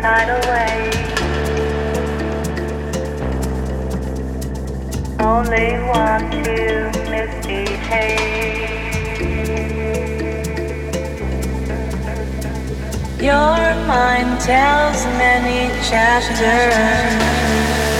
Like a tidal wave. Only want to misbehave. Your mind tells many chapters.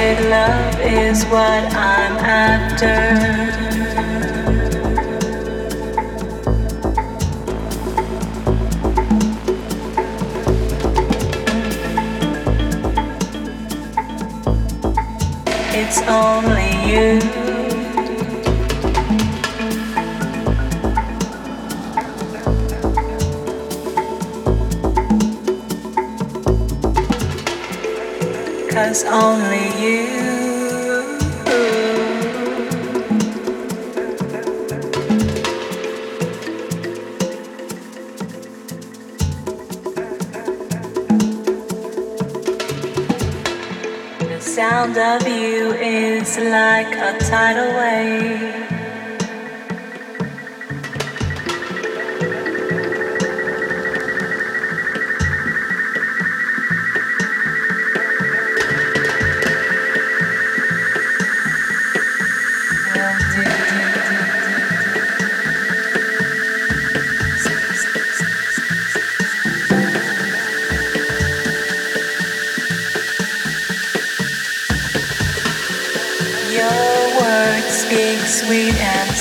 Weird love is what I'm after. It's only you. cause only you. The sound of you is like a tidal wave.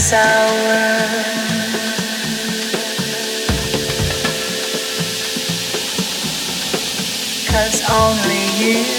sour. Cause only you.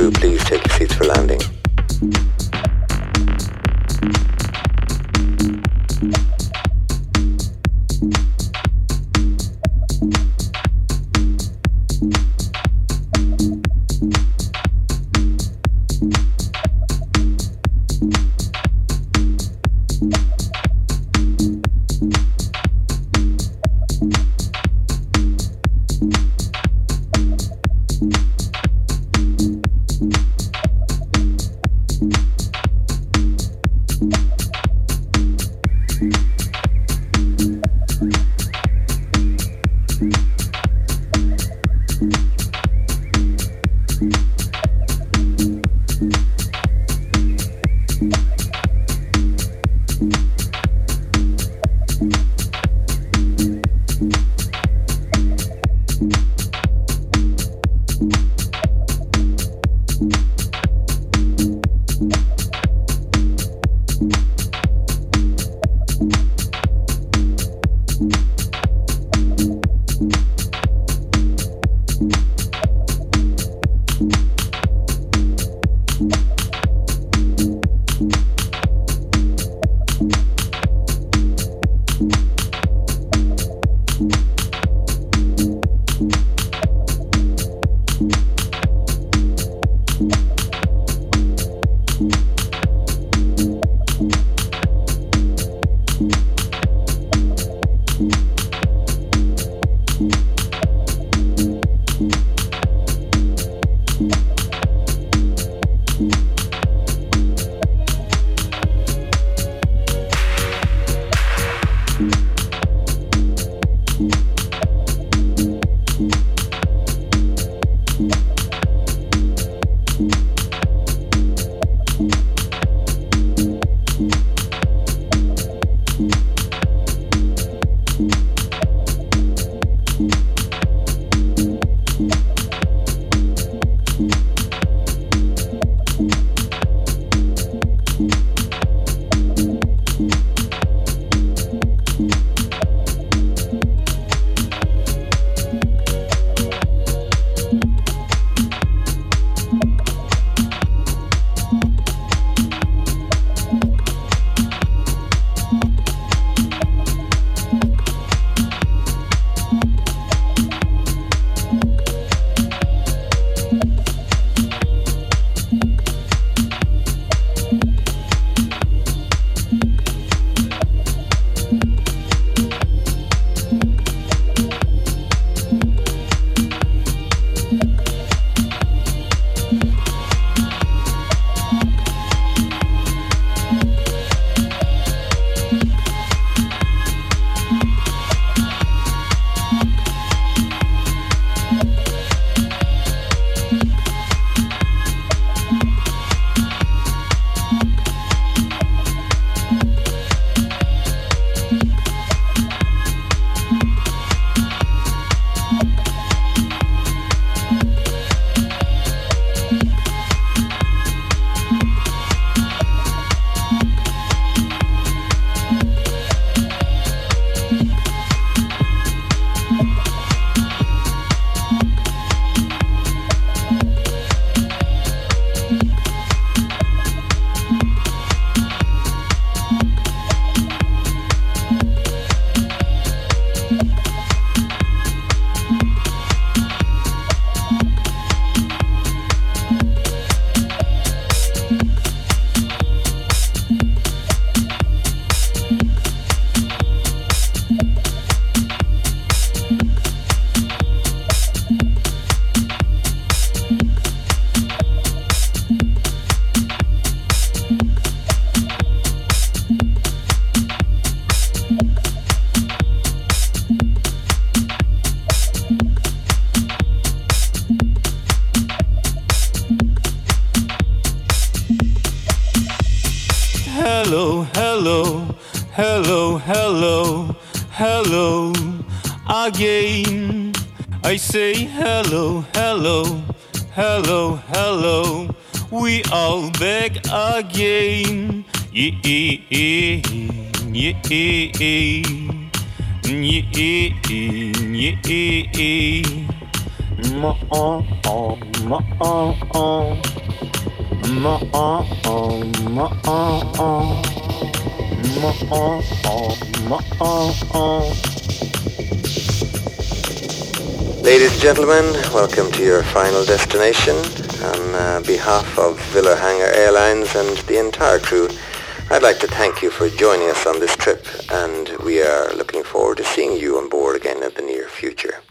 crew please take your seats for landing? Final destination. On uh, behalf of Villa Hangar Airlines and the entire crew, I'd like to thank you for joining us on this trip and we are looking forward to seeing you on board again in the near future.